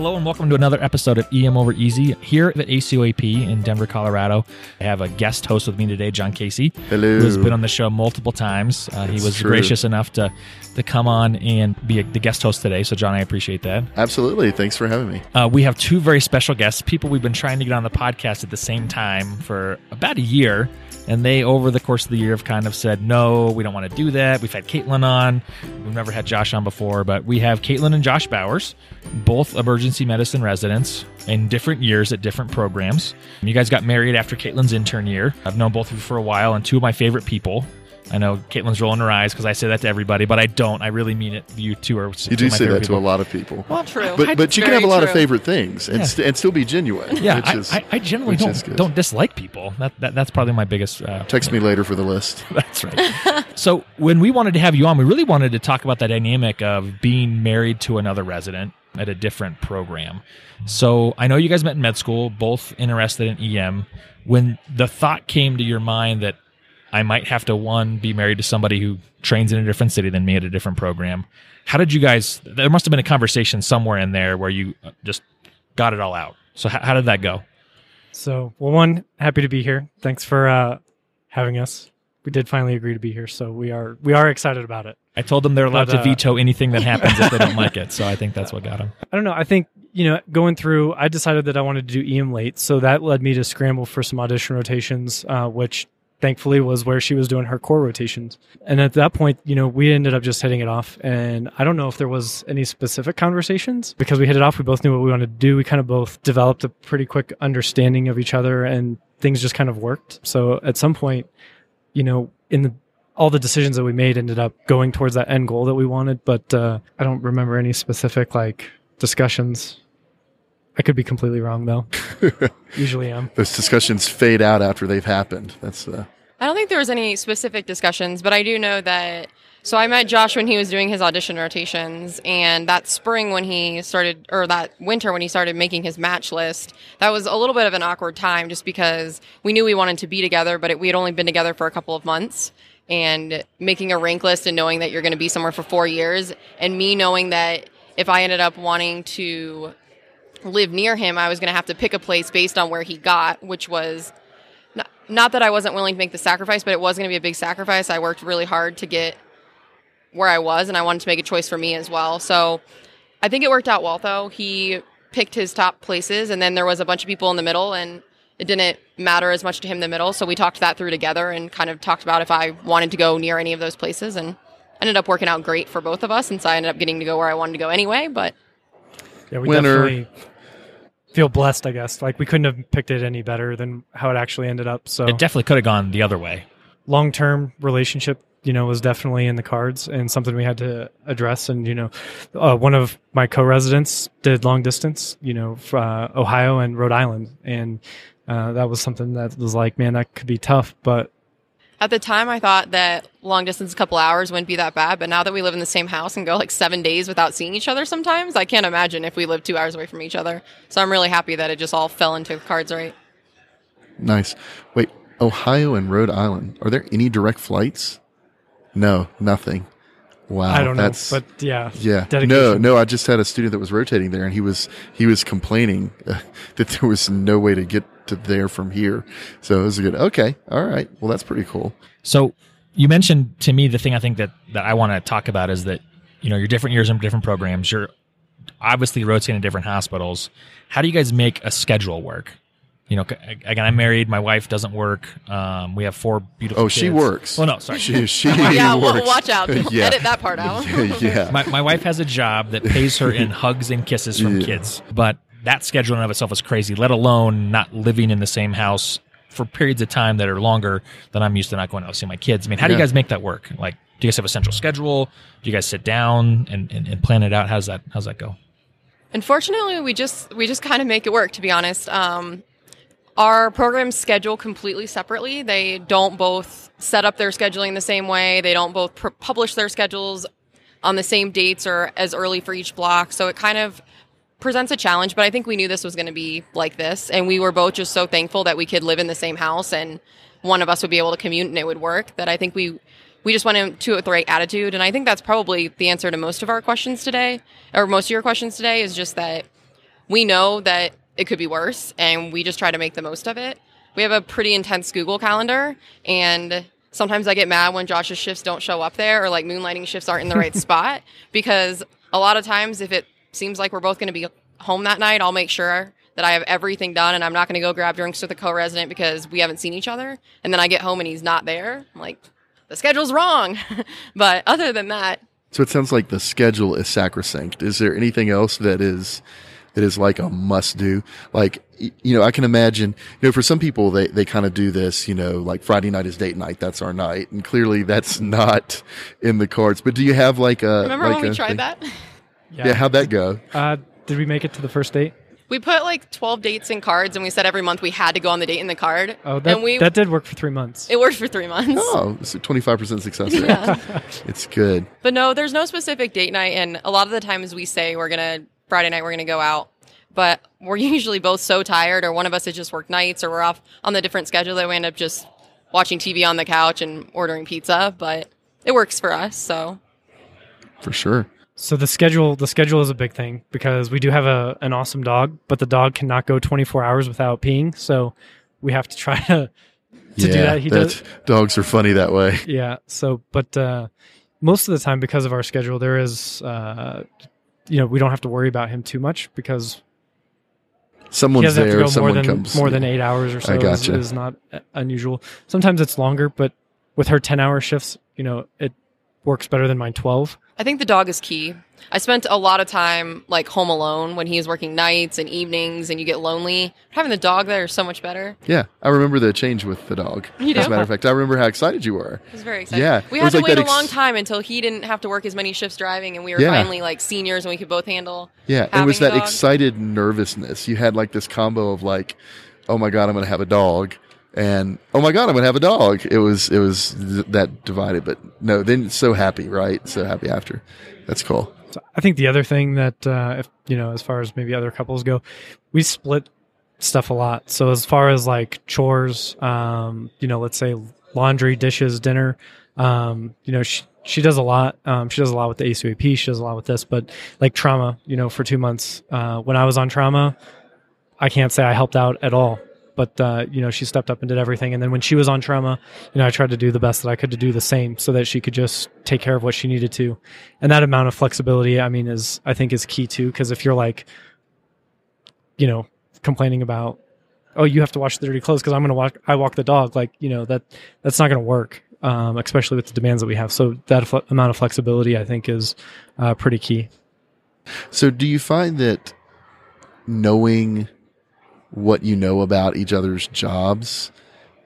hello and welcome to another episode of EM Over Easy here at ACOEP in Denver, Colorado. I have a guest host with me today, John Casey, Hello. who has been on the show multiple times. Uh, he was true. gracious enough to to come on and be a, the guest host today. So, John, I appreciate that. Absolutely. Thanks for having me. Uh, we have two very special guests, people we've been trying to get on the podcast at the same time for about a year. And they, over the course of the year, have kind of said, no, we don't want to do that. We've had Caitlin on. We've never had Josh on before, but we have Caitlin and Josh Bowers, both emergency medicine residents in different years at different programs. You guys got married after Caitlin's intern year. I've known both of you for a while, and two of my favorite people. I know Caitlin's rolling her eyes because I say that to everybody, but I don't. I really mean it. You two are. You do say that to a lot of people. Well, true. But, but you can have a lot of favorite things and, Yeah. st- and still be genuine. Yeah, which I, is, I, I generally which don't good. don't dislike people. That, that that's probably my biggest. Uh, Text me later for the list. that's right. so when we wanted to have you on, we really wanted to talk about the dynamic of being married to another resident at a different program. So I know you guys met in med school, both interested in EM. When the thought came to your mind that I might have to one be married to somebody who trains in a different city than me at a different program. How did you guys? There must have been a conversation somewhere in there where you uh, just got it all out. So how, how did that go? So, well, one, happy to be here. Thanks for uh, having us. We did finally agree to be here, so we are we are excited about it. I told them they're allowed But, to uh, veto anything that happens if they don't like it. So I think that's what got them. I don't know. I think you know, going through, I decided that I wanted to do EM late, so that led me to scramble for some audition rotations, uh, which thankfully was where she was doing her core rotations. And at that point, you know, we ended up just hitting it off. And I don't know if there was any specific conversations because we hit it off. We both knew what we wanted to do. We kind of both developed a pretty quick understanding of each other, and things just kind of worked. So at some point, you know, in the all the decisions that we made ended up going towards that end goal that we wanted, but uh, I don't remember any specific like discussions. I could be completely wrong though. Usually am. Those discussions fade out after they've happened. That's uh, I don't think there was any specific discussions, but I do know that. So I met Josh when he was doing his audition rotations, and that spring when he started, or that winter when he started making his match list, that was a little bit of an awkward time just because we knew we wanted to be together, but it, we had only been together for a couple of months. And making a rank list and knowing that you're going to be somewhere for four years, and me knowing that if I ended up wanting to live near him, I was going to have to pick a place based on where he got, which was not, not that I wasn't willing to make the sacrifice, but it was going to be a big sacrifice. I worked really hard to get where I was, and I wanted to make a choice for me as well. So I think it worked out well, though. He picked his top places, and then there was a bunch of people in the middle, and it didn't matter as much to him in the middle. So we talked that through together and kind of talked about if I wanted to go near any of those places, and ended up working out great for both of us. And so I ended up getting to go where I wanted to go anyway. But Yeah, we Winner. definitely feel blessed, I guess. Like we couldn't have picked it any better than how it actually ended up. So It definitely could have gone the other way. long term relationship, you know, was definitely in the cards and something we had to address. And you know, uh, one of my co-residents did long distance, you know, f- uh, Ohio and Rhode Island, and uh, that was something that was like, man, that could be tough. But At the time, I thought that long distance, a couple hours, wouldn't be that bad. But now that we live in the same house and go like seven days without seeing each other sometimes, I can't imagine if we lived two hours away from each other. So I'm really happy that it just all fell into cards right. nice. Wait, Ohio and Rhode Island. Are there any direct flights? No, nothing. Wow. I don't know. that's, But yeah, Yeah. dedication. No, no. I just had a student that was rotating there, and he was he was complaining uh, that there was no way to get to there from here. So it was a good. Okay, all right. Well, that's pretty cool. So you mentioned to me the thing I think that, that I want to talk about is that, you know, you're different years in different programs. You're obviously rotating in different hospitals. How do you guys make a schedule work? You know, again, I'm married. My wife doesn't work. Um, we have four beautiful Oh, she works. Well, no, sorry. She she yeah, well, watch out. Yeah. Edit that part out. yeah. my, my wife has a job that pays her in hugs and kisses from Yeah. kids, but that schedule in and of itself is crazy. Let alone not living in the same house for periods of time that are longer than I'm used to not going out to see my kids. I mean, how do you guys make that work? Like, do you guys have a central schedule? Do you guys sit down and, and, and plan it out? How's that? How's that go? Unfortunately, we just we just kind of make it work. To be honest, um, our programs schedule completely separately. They don't both set up their scheduling the same way. They don't both pr- publish their schedules on the same dates or as early for each block. So it kind of presents a challenge. But I think we knew this was going to be like this, and we were both just so thankful that we could live in the same house and one of us would be able to commute and it would work. That I think we we just went into it with the right attitude. And I think that's probably the answer to most of our questions today, or most of your questions today, is just that we know that it could be worse, and we just try to make the most of it. We have a pretty intense Google calendar, and sometimes I get mad when Josh's shifts don't show up there, or like moonlighting shifts aren't in the right spot, because a lot of times if it seems like we're both going to be home that night, I'll make sure that I have everything done and I'm not going to go grab drinks with a co-resident because we haven't seen each other. And then I get home and he's not there. I'm like, the schedule's wrong. but other than that, So it sounds like the schedule is sacrosanct. Is there anything else that is that is like a must do? Like you know, I can imagine. You know, for some people, they they kind of do this. You know, like Friday night is date night. That's our night, and clearly that's not in the cards. But do you have like a remember like when we tried thing? that? Yeah, how'd that go? Uh, did we make it to the first date? We put like 12 dates in cards and we said every month we had to go on the date in the card. Oh, that, and we, that did work for three months. it worked for three months. Oh, it's a twenty five percent success rate. Yeah. It's good. But no, there's no specific date night. And a lot of the times we say we're going to, Friday night, we're going to go out. But we're usually both so tired, or one of us has just worked nights, or we're off on the different schedule that we end up just watching TV on the couch and ordering pizza. But it works for us. So For sure. So the schedule, the schedule is a big thing because we do have a an awesome dog, but the dog cannot go 24 hours without peeing. So we have to try to to do that. He does. Dogs are funny that way. Yeah. So, but uh, most of the time, because of our schedule, there is, uh, you know, we don't have to worry about him too much because Someone's have there. to go more someone than comes. more than eight hours or so. I gotcha. is not uh, unusual. Sometimes it's longer, but with her 10 hour shifts, you know, it works better than mine 12. I think the dog is key. I spent a lot of time like home alone when he was working nights and evenings and you get lonely. Having the dog there is so much better. Yeah, I remember the change with the dog. You As a matter of fact, I remember how excited you were. It was very exciting. Yeah, We had to like wait that a long time until he didn't have to work as many shifts driving and we were Yeah. finally like seniors and we could both handle Yeah, it was that excited nervousness. You had like this combo of like, oh my god, I'm going to have a dog, and oh my god, I'm to have a dog. It was it was th- that divided, but no, then so happy, right? So happy after. That's cool. So I think the other thing that, uh, if you know, as far as maybe other couples go, we split stuff a lot. So as far as like chores, um, you know, let's say laundry, dishes, dinner, um, you know, she, she does a lot. Um, she does a lot with the ACAP. She does a lot with this, but like trauma, you know, for two months, uh, when I was on trauma, I can't say I helped out at all. But uh, you know, she stepped up and did everything. And then when she was on trauma, you know, I tried to do the best that I could to do the same, so that she could just take care of what she needed to. And that amount of flexibility, I mean, is I think is key too. Because if you're like, you know, complaining about, oh, you have to wash the dirty clothes because I'm to walk, I walk the dog, like you know that that's not to work, um, especially with the demands that we have. So that fle- amount of flexibility, I think, is uh, pretty key. So, do you find that knowing what you know about each other's jobs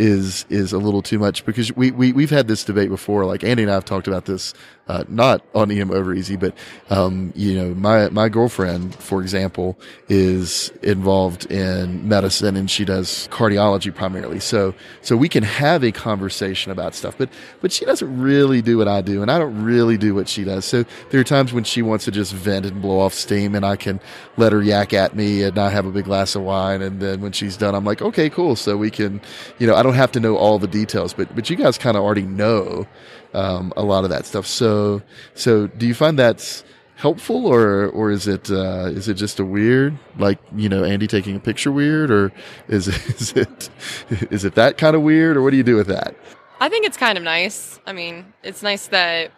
is is a little too much? Because we, we we've had this debate before. Like Andy and I have talked about this, uh, not on EM over easy, but um, you know, my my girlfriend, for example, is involved in medicine and she does cardiology primarily. So so we can have a conversation about stuff, but but she doesn't really do what I do, and I don't really do what she does. So there are times when she wants to just vent and blow off steam, and I can let her yak at me, and I have a big glass of wine, and then when she's done, I'm like, okay, cool. So we can, you know, I don't have to know all the details, but but you guys kind of already know um, a lot of that stuff. So so do you find that's helpful or or is it uh, is it just a weird like you know Andy taking a picture weird or is is it is it that kind of weird or what do you do with that? I think it's kind of nice. I mean, it's nice that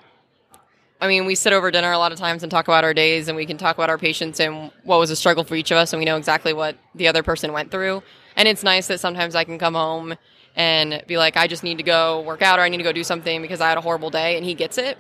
I mean, we sit over dinner a lot of times and talk about our days and we can talk about our patients and what was a struggle for each of us and we know exactly what the other person went through. And it's nice that sometimes I can come home and be like, I just need to go work out or I need to go do something because I had a horrible day and he gets it.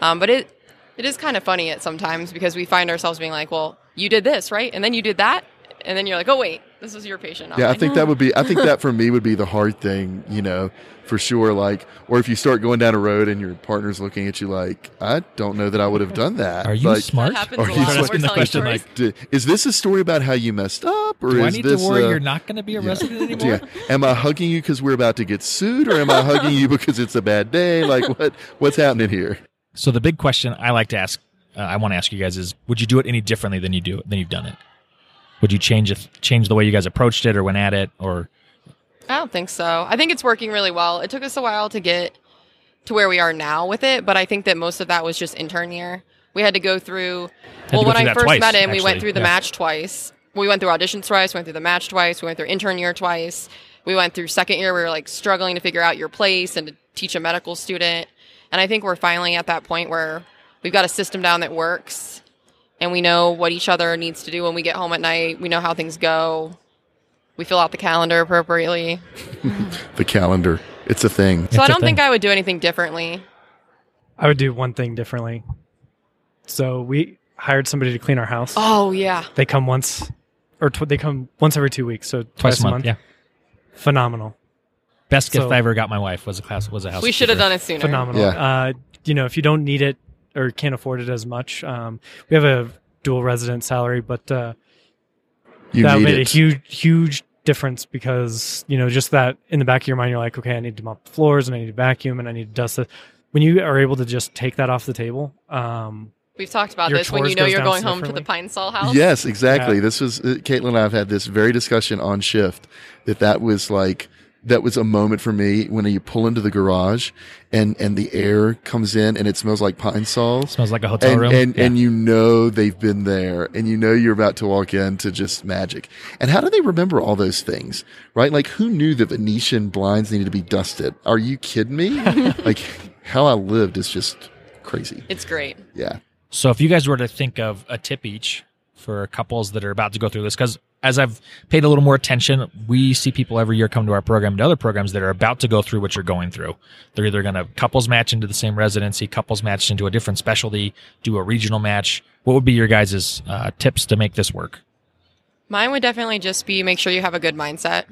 Um, but it it is kind of funny at sometimes because we find ourselves being like, well, you did this, right? And then you did that. And then you're like, oh, wait, this was your patient. I'm Yeah, I think that would be. I think that for me would be the hard thing, you know, for sure. Like, or if you start going down a road and your partner's looking at you like, I don't know that I would have done that. Are you like, smart? That happens you lot start when we're asking the question stories. like, Is this a story about how you messed up, or Do I is need this? to worry uh, you're not going to be a resident anymore? yeah. Am I hugging you because we're about to get sued, or am I hugging you because it's a bad day? Like, what what's happening here? So the big question I like to ask, uh, I want to ask you guys is: Would you do it any differently than you do than you've done it? Would you change it, change the way you guys approached it or went at it, or I don't think so. I think it's working really well. It took us a while to get to where we are now with it, but I think that most of that was just intern year. We had to go through. to well, go when through I first twice, met him, we went through the Yeah. match twice, we went through auditions twice, We went through the match twice, we went through intern year twice. We went through second year, we were like struggling to figure out your place and to teach a medical student. And I think we're finally at that point where we've got a system down that works and we know what each other needs to do when we get home at night. We know how things go. We fill out the calendar appropriately. The calendar. It's a thing. So It's I a don't think. I would do anything differently. I would do one thing differently. So we hired somebody to clean our house. Oh yeah. They come once, or tw- they come once every two weeks. So twice, Twice a month. Yeah. Phenomenal. Best gift So- I ever got my wife was a class was a house. We should have done it sooner. phenomenal. Yeah. Uh, you know, if you don't need it or can't afford it as much, um, we have a dual resident salary, but uh, You that made it. a huge, huge difference because you know just that in the back of your mind, you're like, okay, I need to mop the floors and I need to vacuum and I need to dust it. When you are able to just take that off the table, um, We've talked about Your this when you know you're going home to the. Pine Sol house. Yes, exactly. Yeah. This was uh, Caitlin and I have had this very discussion on shift that that was like that was a moment for me when you pull into the garage and and the air comes in and it smells like pine sols. Smells like a hotel And, room. and, Yeah. and you know they've been there and you know you're about to walk into just magic. And how do they remember all those things? Right? Like who knew the Venetian blinds needed to be dusted? Are you kidding me? like how I lived is just crazy. It's great. Yeah. So if you guys were to think of a tip each for couples that are about to go through this, because as I've paid a little more attention, we see people every year come to our program and other programs that are about to go through what you're going through. They're either going to couples match into the same residency, couples match into a different specialty, do a regional match. What would be your guys' uh, tips to make this work? Mine would definitely just be make sure you have a good mindset.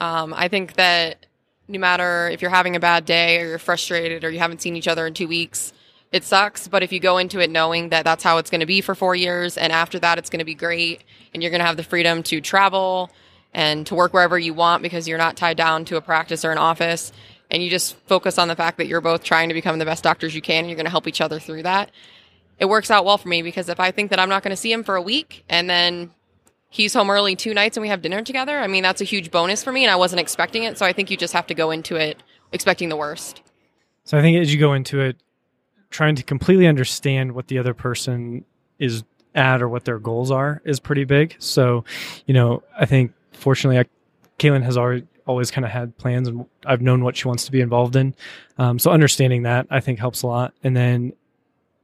Um, I think that no matter if you're having a bad day or you're frustrated or you haven't seen each other in two weeks, it sucks. But if you go into it knowing that that's how it's going to be for four years, and after that it's going to be great, and you're going to have the freedom to travel and to work wherever you want because you're not tied down to a practice or an office, and you just focus on the fact that you're both trying to become the best doctors you can, and you're going to help each other through that. It works out well for me because if I think that I'm not going to see him for a week and then he's home early two nights and we have dinner together, I mean, that's a huge bonus for me and I wasn't expecting it. So I think you just have to go into it expecting the worst. So I think as you go into it, trying to completely understand what the other person is at or what their goals are is pretty big. So, you know, I think fortunately, I, Caitlin has already always kind of had plans and I've known what she wants to be involved in. Um, so understanding that I think helps a lot. And then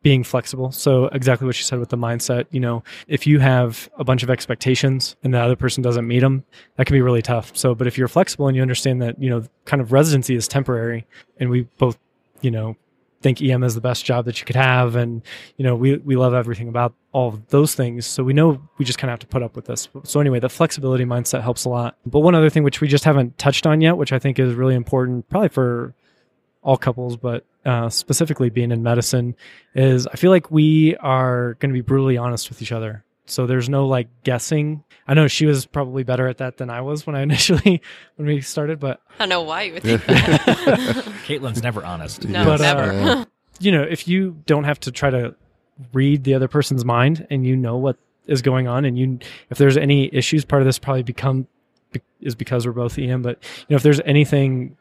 being flexible. So exactly what she said with the mindset, you know, if you have a bunch of expectations and the other person doesn't meet them, that can be really tough. So, but if you're flexible and you understand that, you know, kind of residency is temporary and we both, you know, think EM is the best job that you could have. And, you know, we, we love everything about all those things. So we know we just kind of have to put up with this. So anyway, the flexibility mindset helps a lot. But one other thing, which we just haven't touched on yet, which I think is really important, probably for all couples, but uh, specifically being in medicine, is I feel like we are going to be brutally honest with each other. So there's no like guessing. I know she was probably better at that than I was when I initially when we started, but I don't know why you would think that. Caitlin's never honest. no, But, uh, never. Yeah. you know, if you don't have to try to read the other person's mind and you know what is going on, and you if there's any issues, part of this probably become is because we're both EM. But you know, if there's anything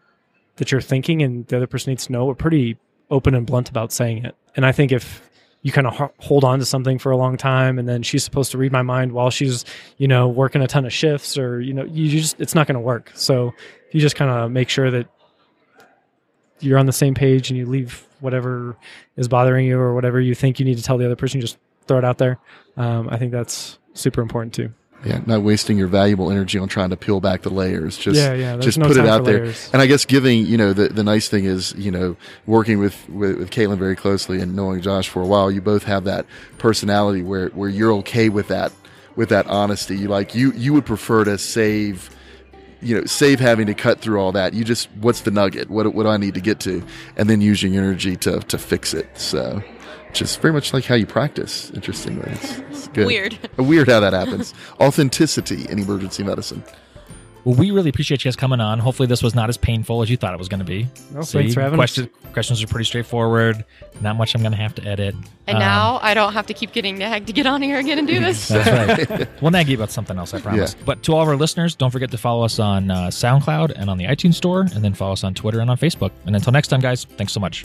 that you're thinking and the other person needs to know, we're pretty open and blunt about saying it. And I think if you kind of hold on to something for a long time and then she's supposed to read my mind while she's you know working a ton of shifts or you know you just it's not going to work. So you just kind of make sure that you're on the same page and you leave whatever is bothering you or whatever you think you need to tell the other person just throw it out there. Um, i think that's super important too Yeah, not wasting your valuable energy on trying to peel back the layers. Just yeah yeah just no put it out there. layers. And I guess giving, you know, the, the nice thing is, you know, working with, with, with Caitlin very closely and knowing Josh for a while, you both have that personality where, where you're okay with that, with that honesty. You like, you, you would prefer to save, you know, save having to cut through all that. You just, what's the nugget? What, what do I need to get to? And then using your energy to, to fix it. So, just very much like how you practice, interestingly. It's, it's good. Weird. Weird how that happens. Authenticity in emergency medicine. Well, we really appreciate you guys coming on. Hopefully, this was not as painful as you thought it was going to be. No, thanks for having us. questions, Questions are pretty straightforward. Not much I'm going to have to edit. And Um, now I don't have to keep getting nagged to get on here again and do this. That's right. we'll nag you about something else, I promise. Yeah. But to all of our listeners, don't forget to follow us on uh, SoundCloud and on the iTunes Store, and then follow us on Twitter and on Facebook. And until next time, guys, thanks so much.